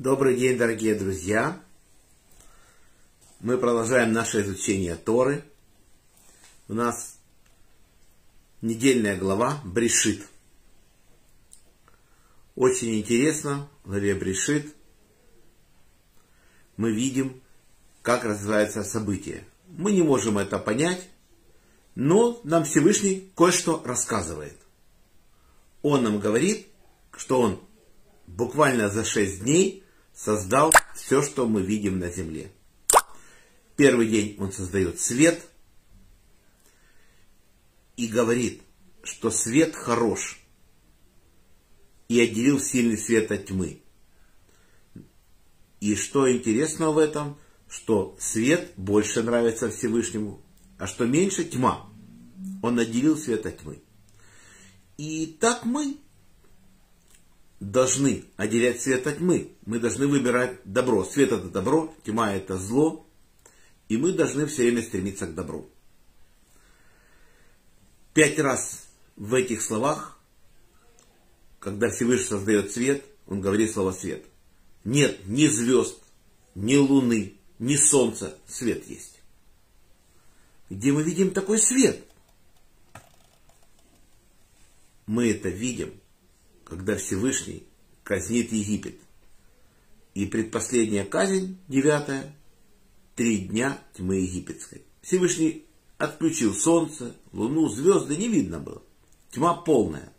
Добрый день, дорогие друзья! Мы продолжаем наше изучение Торы. У нас недельная глава Брешит. Очень интересно, в главе Брешит мы видим, как развиваются события. Мы не можем это понять, но нам Всевышний кое-что рассказывает. Он нам говорит, что он буквально за шесть дней создал все, что мы видим на земле. Первый день он создает свет и говорит, что свет хорош и отделил сильный свет от тьмы. И что интересно в этом, что свет больше нравится Всевышнему, а что меньше тьма. Он отделил свет от тьмы. И так мы должны отделять свет от тьмы. Мы должны выбирать добро. Свет это добро, тьма это зло. И мы должны все время стремиться к добру. Пять раз в этих словах, когда Всевышний создает свет, он говорит слово свет. Нет ни звезд, ни луны, ни солнца, свет есть. Где мы видим такой свет? Мы это видим когда Всевышний казнит Египет. И предпоследняя казнь, девятая, три дня тьмы египетской. Всевышний отключил солнце, луну, звезды, не видно было. Тьма полная.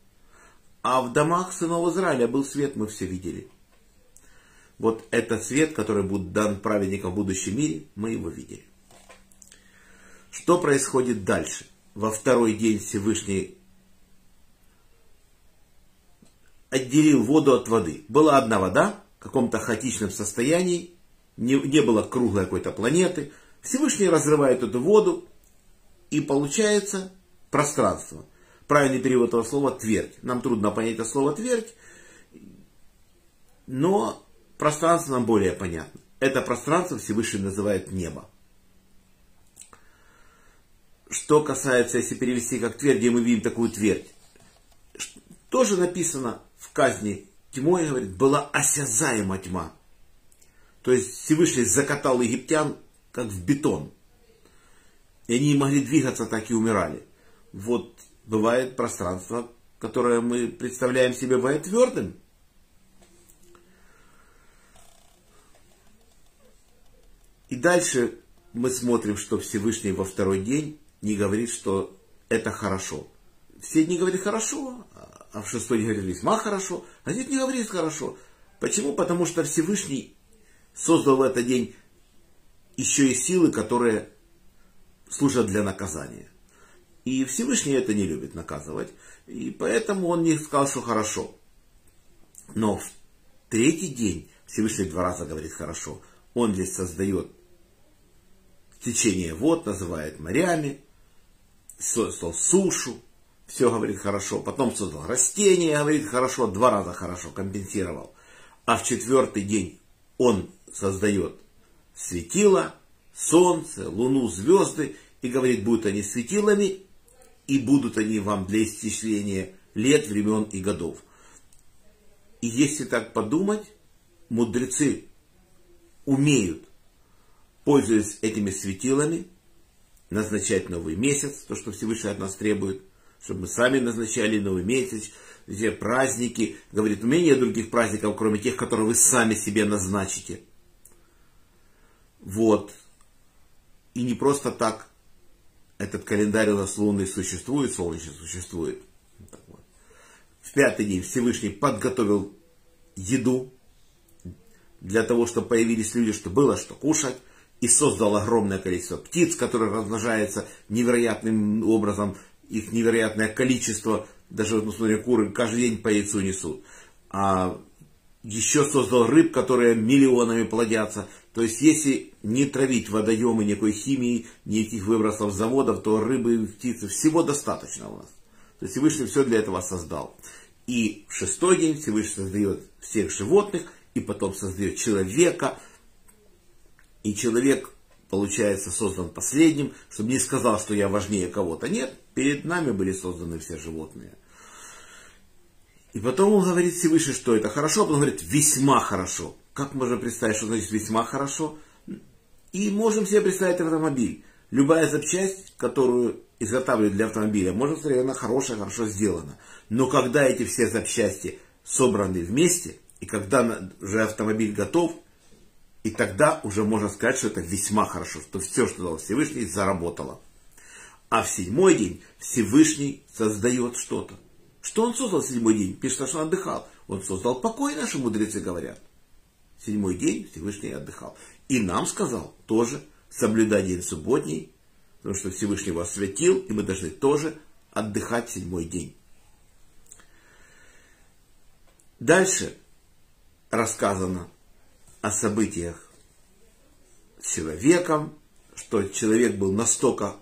А в домах сынов Израиля был свет, мы все видели. Вот этот свет, который будет дан праведникам в будущем мире, мы его видели. Что происходит дальше? Во второй день Всевышний отделил воду от воды. Была одна вода в каком-то хаотичном состоянии, не, не было круглой какой-то планеты. Всевышний разрывает эту воду, и получается пространство. Правильный перевод этого слова твердь. Нам трудно понять это слово твердь, но пространство нам более понятно. Это пространство Всевышний называет небо. Что касается, если перевести как твердь, где мы видим такую твердь, тоже написано в казни тьмой, говорит, была осязаема тьма. То есть Всевышний закатал египтян, как в бетон. И они не могли двигаться, так и умирали. Вот бывает пространство, которое мы представляем себе бывает твердым. И дальше мы смотрим, что Всевышний во второй день не говорит, что это хорошо. Все дни говорит хорошо, а в шестой говорит весьма хорошо, а здесь не говорит хорошо. Почему? Потому что Всевышний создал в этот день еще и силы, которые служат для наказания. И Всевышний это не любит наказывать. И поэтому он не сказал, что хорошо. Но в третий день Всевышний два раза говорит хорошо. Он здесь создает течение вод, называет морями, создал сушу, все говорит хорошо. Потом создал растение, говорит хорошо, два раза хорошо, компенсировал. А в четвертый день он создает светило, солнце, луну, звезды, и говорит, будут они светилами, и будут они вам для исчисления лет, времен и годов. И если так подумать, мудрецы умеют, пользуясь этими светилами, назначать новый месяц, то, что Всевышний от нас требует, чтобы мы сами назначали новый месяц, все праздники. Говорит, у меня нет других праздников, кроме тех, которые вы сами себе назначите. Вот. И не просто так этот календарь у нас лунный существует, солнечный существует. В пятый день Всевышний подготовил еду для того, чтобы появились люди, чтобы было что кушать. И создал огромное количество птиц, которые размножаются невероятным образом их невероятное количество, даже вот, смотрим, куры каждый день по яйцу несут. А еще создал рыб, которые миллионами плодятся. То есть, если не травить водоемы никакой химии, никаких выбросов заводов, то рыбы и птицы всего достаточно у нас. То есть, Всевышний все для этого создал. И в шестой день Всевышний создает всех животных, и потом создает человека. И человек получается, создан последним, чтобы не сказал, что я важнее кого-то. Нет, перед нами были созданы все животные. И потом он говорит Всевышний, что это хорошо, а потом говорит, весьма хорошо. Как можно представить, что значит весьма хорошо? И можем себе представить автомобиль. Любая запчасть, которую изготавливают для автомобиля, можно сказать, она хорошая, хорошо сделана. Но когда эти все запчасти собраны вместе, и когда уже автомобиль готов, и тогда уже можно сказать, что это весьма хорошо, что все, что дал Всевышний, заработало. А в седьмой день Всевышний создает что-то. Что он создал в седьмой день? Пишет, что он отдыхал. Он создал покой, наши мудрецы говорят. Седьмой день Всевышний отдыхал. И нам сказал тоже соблюдать день субботний, потому что Всевышний его осветил, и мы должны тоже отдыхать в седьмой день. Дальше рассказано о событиях с человеком, что человек был настолько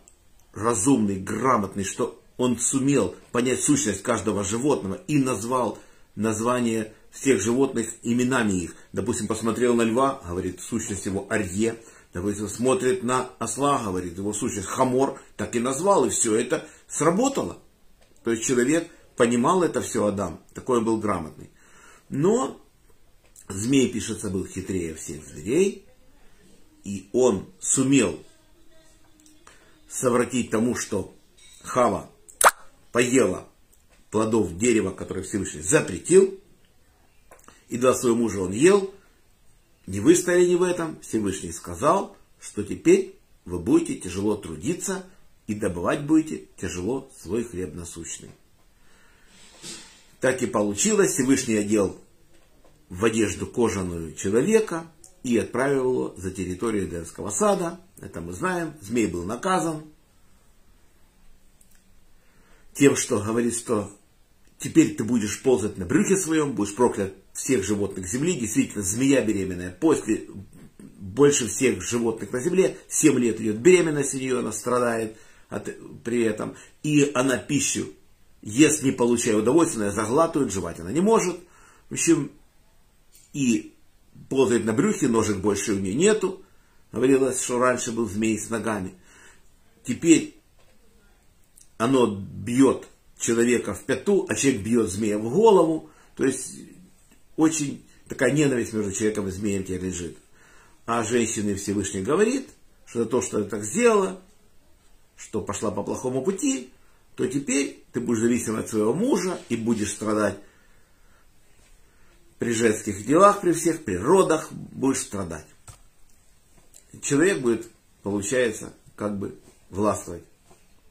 разумный, грамотный, что он сумел понять сущность каждого животного и назвал название всех животных именами их. Допустим, посмотрел на льва, говорит, сущность его арье. Допустим, смотрит на осла, говорит, его сущность хамор. Так и назвал, и все это сработало. То есть человек понимал это все, Адам. Такой был грамотный. Но змей, пишется, был хитрее всех зверей. И он сумел совратить тому, что Хава поела плодов дерева, которое Всевышний запретил, и два своего мужа он ел, не выстояли ни в этом, Всевышний сказал, что теперь вы будете тяжело трудиться и добывать будете тяжело свой хлеб насущный. Так и получилось, Всевышний одел в одежду кожаную человека и отправил его за территорию Эдемского сада. Это мы знаем. Змей был наказан тем, что говорит, что теперь ты будешь ползать на брюхе своем, будешь проклят всех животных земли. Действительно, змея беременная после больше всех животных на земле. 7 лет идет беременность у нее, она страдает от, при этом. И она пищу ест, не получая удовольствия, заглатывает, жевать она не может. В общем, и ползает на брюхе, ножек больше у нее нету. Говорилось, что раньше был змей с ногами. Теперь оно бьет человека в пяту, а человек бьет змея в голову. То есть очень такая ненависть между человеком и змеем тебе лежит. А женщине Всевышний говорит, что за то, что ты так сделала, что пошла по плохому пути, то теперь ты будешь зависим от своего мужа и будешь страдать при женских делах, при всех, при родах будешь страдать. Человек будет, получается, как бы властвовать.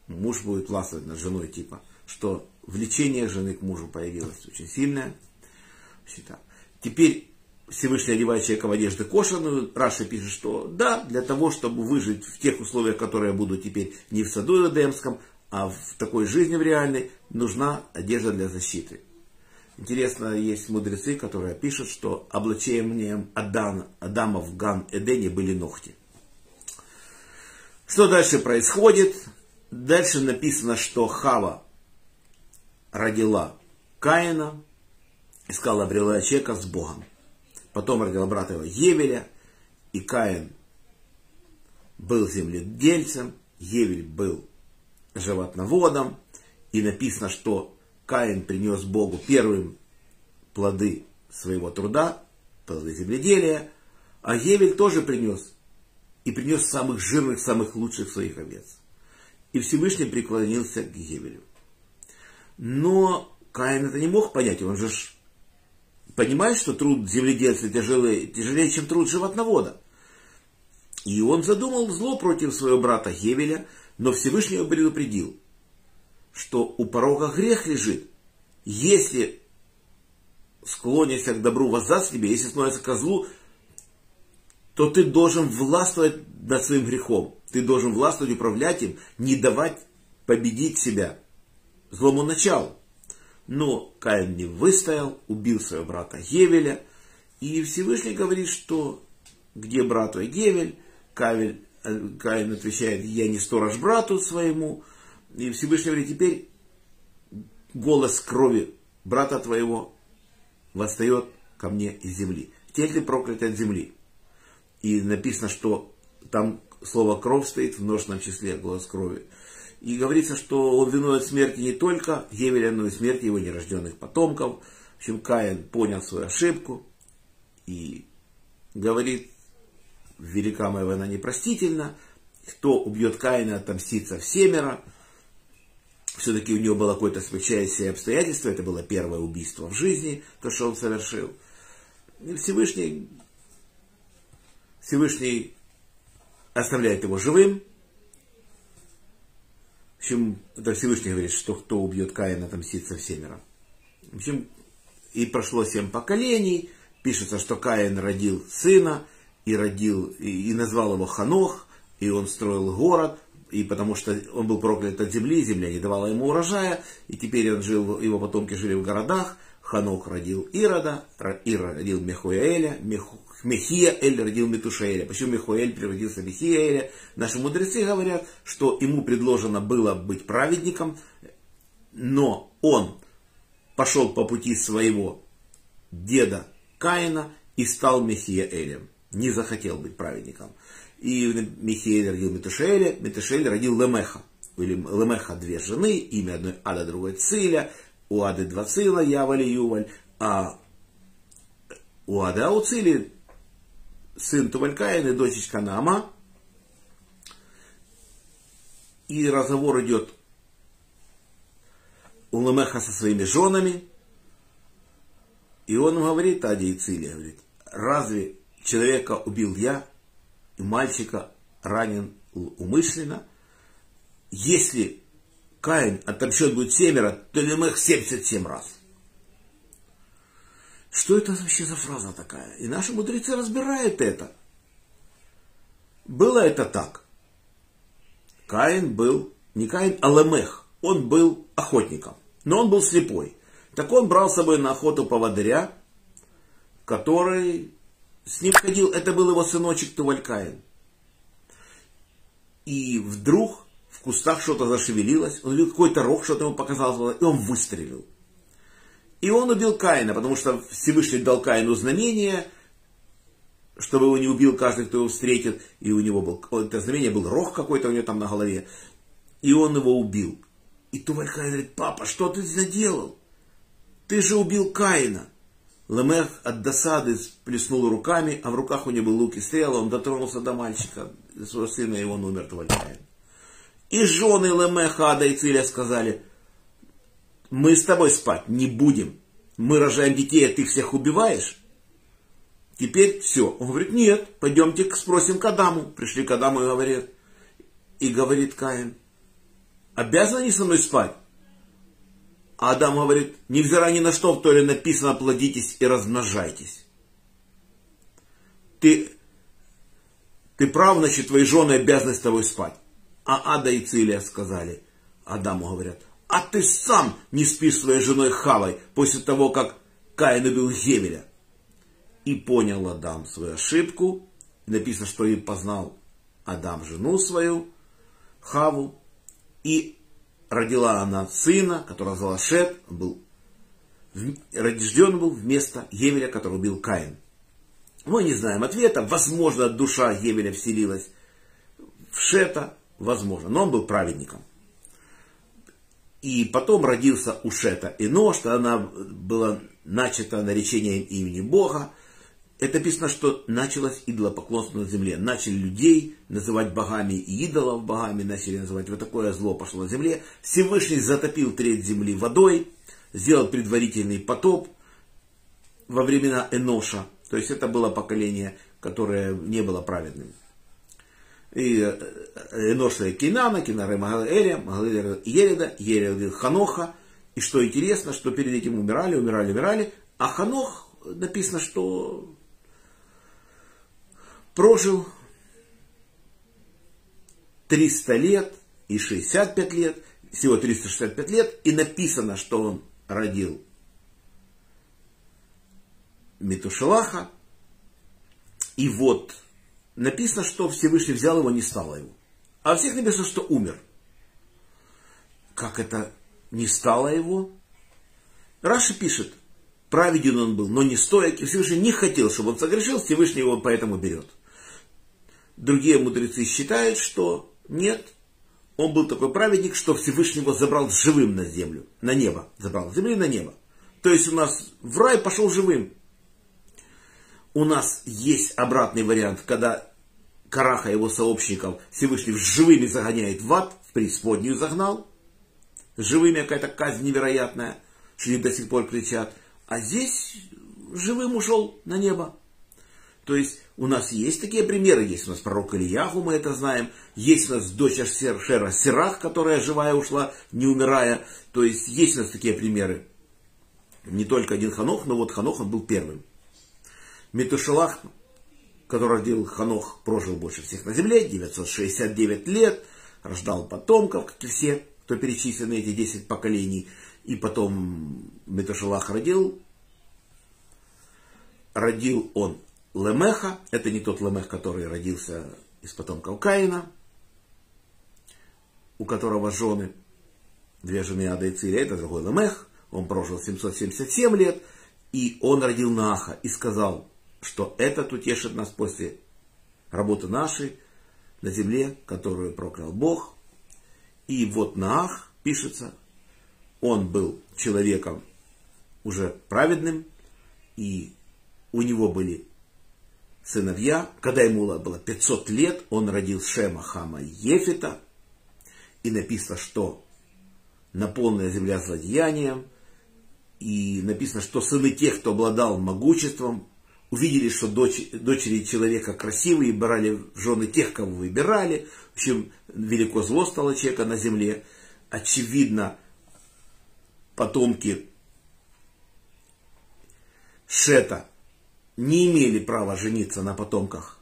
Муж будет властвовать над женой, типа, что влечение жены к мужу появилось очень сильное. Считал. Теперь Всевышний одевает человека в одежду кошерную. Раша пишет, что да, для того, чтобы выжить в тех условиях, которые я буду теперь не в саду Эдемском, а в такой жизни в реальной, нужна одежда для защиты. Интересно, есть мудрецы, которые пишут, что облачением Адана, Адама в Ган Эдене были ногти. Что дальше происходит? Дальше написано, что Хава родила Каина, искала, обрела человека с Богом. Потом родила брата его Евеля, и Каин был земледельцем, Евель был животноводом, и написано, что Каин принес Богу первым плоды своего труда, плоды земледелия, а Евель тоже принес, и принес самых жирных, самых лучших своих овец. И Всевышний преклонился к Евелю. Но Каин это не мог понять, он же понимает, что труд земледельца тяжелее, тяжелее, чем труд животновода. И он задумал зло против своего брата Гевеля, но Всевышний его предупредил, что у порога грех лежит. Если склонишься к добру воздастся тебе, если становится козлу, то ты должен властвовать над своим грехом. Ты должен властвовать, управлять им, не давать победить себя злому началу. Но Каин не выстоял, убил своего брата Гевеля. И Всевышний говорит, что где брат твой Гевель? Кавель, э, Каин отвечает, я не сторож брату своему. И Всевышний говорит, теперь голос крови брата твоего восстает ко мне из земли. Теперь ты проклят от земли. И написано, что там слово кровь стоит в множественном числе, голос крови. И говорится, что он виноват смерти не только Гевеля, но и смерти его нерожденных потомков. В общем, Каин понял свою ошибку и говорит, велика моя война непростительна, кто убьет Каина, отомстится всемеро. Все-таки у него было какое-то смягчающее обстоятельство, это было первое убийство в жизни, то, что он совершил. И Всевышний, Всевышний оставляет его живым. В общем, это Всевышний говорит, что кто убьет Каина, отомстится всемеро. В общем, и прошло семь поколений. Пишется, что Каин родил сына и родил, и, и назвал его Ханох, и он строил город, и потому что он был проклят от земли, земля не давала ему урожая, и теперь он жил, его потомки жили в городах. Ханох родил Ирода, Ира родил Мехуэля, Мехиаэль родил Метушаэля. Почему Мехуэль превратился в Мехиаэля? Наши мудрецы говорят, что ему предложено было быть праведником, но он пошел по пути своего деда Каина и стал Мехиаэлем. Не захотел быть праведником. И Михаил родил Метушеля, Метушель родил Лемеха. У Лемеха две жены, имя одной Ада, другой Циля. У Ады два Цила, Яваль и Юваль. А у Ады а у Цили сын Тувалькаин и дочечка Нама. И разговор идет у Лемеха со своими женами. И он говорит, Аде и Циле, говорит, разве человека убил я, мальчика ранен умышленно. Если Каин отомщен будет семеро, то Лемех 77 раз. Что это вообще за фраза такая? И наши мудрецы разбирают это. Было это так. Каин был, не Каин, а Лемех. Он был охотником, но он был слепой. Так он брал с собой на охоту поводыря, который с ним ходил, это был его сыночек Тувалькаин. И вдруг в кустах что-то зашевелилось, он увидел какой-то рог, что-то ему показалось, и он выстрелил. И он убил Каина, потому что Всевышний дал Каину знамение, чтобы его не убил каждый, кто его встретит. И у него был, это знамение был рог какой-то у него там на голове. И он его убил. И Туваль Каин говорит, папа, что ты сделал? Ты же убил Каина. Лемех от досады сплеснул руками, а в руках у него был лук и стрела. Он дотронулся до мальчика, своего сына, и он умер Твальтаем. И жены Лемеха, Ада и Циля сказали, мы с тобой спать не будем. Мы рожаем детей, а ты всех убиваешь. Теперь все. Он говорит, нет, пойдемте спросим Кадаму. Пришли к Адаму и говорят, и говорит Каин, обязаны они со мной спать? А Адам говорит, невзирая ни на что в Торе написано, плодитесь и размножайтесь. Ты, ты прав, значит, твои жены обязаны с тобой спать. А Ада и Цилия сказали, Адаму говорят, а ты сам не спишь своей женой Хавой после того, как Каин убил Гевеля. И понял Адам свою ошибку. Написано, что и познал Адам жену свою, Хаву, и родила она сына, которого звала Шет, был, рожден был вместо Евеля, который убил Каин. Мы не знаем ответа. Возможно, душа Евеля вселилась в Шета, возможно, но он был праведником. И потом родился у Шета Инош, она была начата наречением имени Бога, это написано, что началось идолопоклонство на земле. Начали людей называть богами и идолов богами, начали называть. Вот такое зло пошло на земле. Всевышний затопил треть земли водой, сделал предварительный потоп во времена Эноша. То есть это было поколение, которое не было праведным. И э, Энош Кинана, Кинара Магалеля, Магалеля Ереда, Ереда Ханоха. И что интересно, что перед этим умирали, умирали, умирали. А Ханох написано, что прожил 300 лет и 65 лет, всего 365 лет, и написано, что он родил Метушелаха, и вот написано, что Всевышний взял его, не стало его. А всех написано, что умер. Как это не стало его? Раша пишет, праведен он был, но не стоек, и Всевышний не хотел, чтобы он согрешил, Всевышний его поэтому берет. Другие мудрецы считают, что нет, он был такой праведник, что Всевышнего забрал живым на землю, на небо, забрал земли на небо. То есть у нас в рай пошел живым. У нас есть обратный вариант, когда Караха его сообщников Всевышний живыми загоняет в ад, в преисподнюю загнал. Живыми какая-то казнь невероятная, что они до сих пор кричат. А здесь живым ушел на небо. То есть у нас есть такие примеры. Есть у нас пророк Ильяху, мы это знаем. Есть у нас дочь Шера Сирах, которая живая ушла, не умирая. То есть есть у нас такие примеры. Не только один Ханох, но вот Ханох он был первым. Метушелах, который родил Ханох, прожил больше всех на земле, 969 лет, рождал потомков, как и все, кто перечислены эти 10 поколений. И потом Метушелах родил, родил он Лемеха, это не тот Лемех, который родился из потомков Каина, у которого жены, две жены Ада и Циля, это другой Лемех, он прожил 777 лет, и он родил Наха и сказал, что этот утешит нас после работы нашей на земле, которую проклял Бог. И вот Наах пишется, он был человеком уже праведным, и у него были сыновья. Когда ему было 500 лет, он родил Шема, Хама и Ефита. И написано, что наполненная земля злодеянием. И написано, что сыны тех, кто обладал могуществом, увидели, что дочь, дочери человека красивые, брали жены тех, кого выбирали. В общем, велико зло стало человека на земле. Очевидно, потомки Шета не имели права жениться на потомках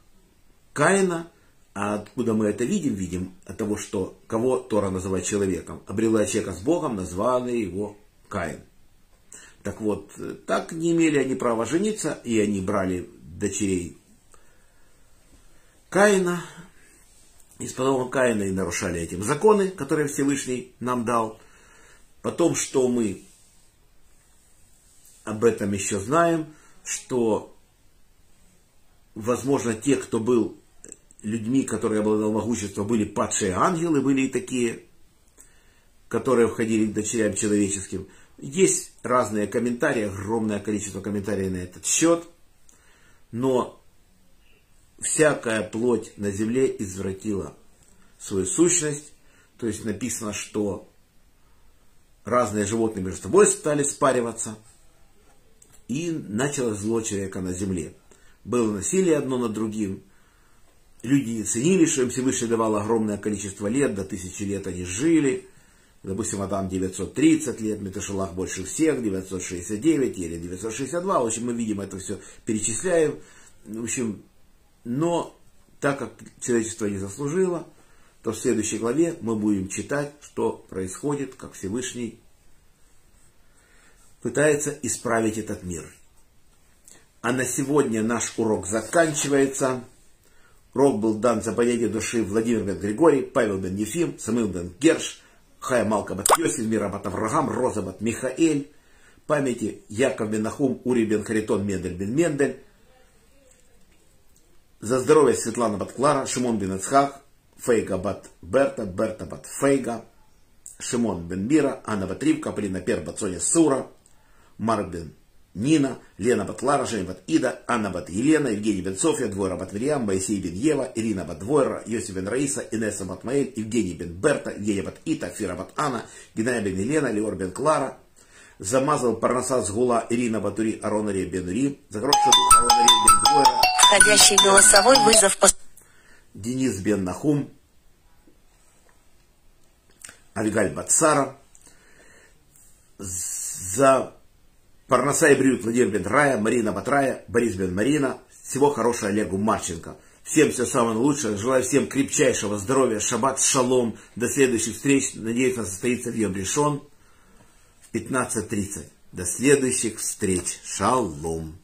Каина, а откуда мы это видим? Видим от того, что кого Тора называет человеком. Обрела человека с Богом, назвали его Каин. Так вот, так не имели они права жениться, и они брали дочерей Каина, из потомков Каина и нарушали этим законы, которые Всевышний нам дал. Потом, что мы об этом еще знаем, что возможно, те, кто был людьми, которые обладали могуществом, были падшие ангелы, были и такие, которые входили к дочерям человеческим. Есть разные комментарии, огромное количество комментариев на этот счет, но всякая плоть на земле извратила свою сущность, то есть написано, что разные животные между собой стали спариваться, и началось зло человека на земле было насилие одно над другим. Люди не ценили, что им Всевышний давал огромное количество лет, до тысячи лет они жили. Допустим, Адам 930 лет, Меташалах больше всех, 969, или 962. В общем, мы видим это все, перечисляем. В общем, но так как человечество не заслужило, то в следующей главе мы будем читать, что происходит, как Всевышний пытается исправить этот мир. А на сегодня наш урок заканчивается. Урок был дан за понятие души Владимир бен Григорий, Павел бен Ефим, Самил бен Герш, Хая Малка бат Йосиф, Мира бат Авраам, Роза бат Михаэль, памяти Яков бен Нахум, Ури бен Харитон, Мендель бен Мендель, за здоровье Светлана бат Клара, Шимон бен Ицхак, Фейга бат Берта, Берта бат Фейга, Шимон бен Мира, Анна бат Ривка, Полина Пер бат Соня Сура, Марк бен Нина, Лена бат Лара, Женя бат Ида, Анна бат Елена, Евгений бен Софья, Двойра бат Мирьям, Моисей бен Ева, Ирина бат Двойра, Йосиф бен Раиса, Инесса бат Маэль, Евгений бен Берта, Евгения бат Ита, Фира бат Анна, Геная бен Елена, Леор бен Клара, замазал Парнаса с Гула, Ирина Батури, Аронари бен Ри, Загробша Аронари бен Двойра, Входящий голосовой вызов по... Денис бен Нахум, Авигаль Бацара, за Парнаса и Брют, Владимир Бен Рая, Марина Батрая, Борис Бен Марина. Всего хорошего Олегу Марченко. Всем все самое лучшее. Желаю всем крепчайшего здоровья. Шаббат шалом. До следующих встреч. Надеюсь, она состоится в Йом Решон в 15.30. До следующих встреч. Шалом.